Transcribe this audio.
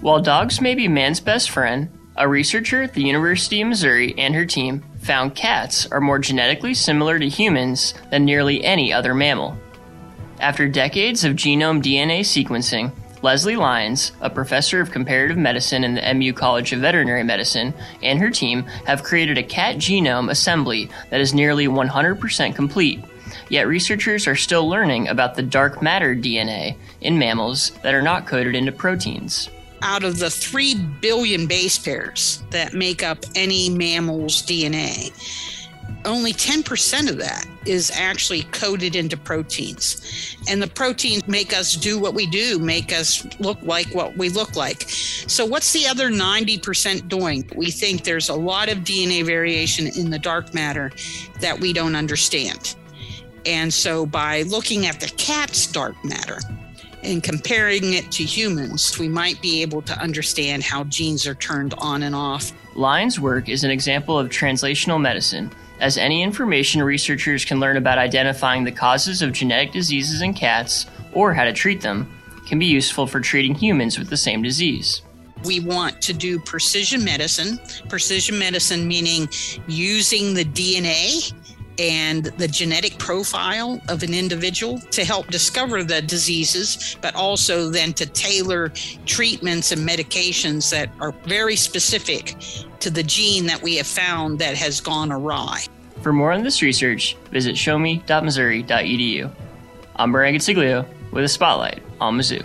While dogs may be man's best friend, a researcher at the University of Missouri and her team found cats are more genetically similar to humans than nearly any other mammal. After decades of genome DNA sequencing, Leslie Lyons, a professor of comparative medicine in the MU College of Veterinary Medicine, and her team have created a cat genome assembly that is nearly 100% complete. Yet researchers are still learning about the dark matter DNA in mammals that are not coded into proteins. Out of the 3 billion base pairs that make up any mammal's DNA, only 10% of that is actually coded into proteins. And the proteins make us do what we do, make us look like what we look like. So, what's the other 90% doing? We think there's a lot of DNA variation in the dark matter that we don't understand. And so, by looking at the cat's dark matter, and comparing it to humans, we might be able to understand how genes are turned on and off. Lyons' work is an example of translational medicine as any information researchers can learn about identifying the causes of genetic diseases in cats or how to treat them can be useful for treating humans with the same disease. We want to do precision medicine, precision medicine meaning using the DNA and the genetic profile of an individual to help discover the diseases, but also then to tailor treatments and medications that are very specific to the gene that we have found that has gone awry. For more on this research, visit showme.missouri.edu. I'm Brian Consiglio with a spotlight on Mizzou.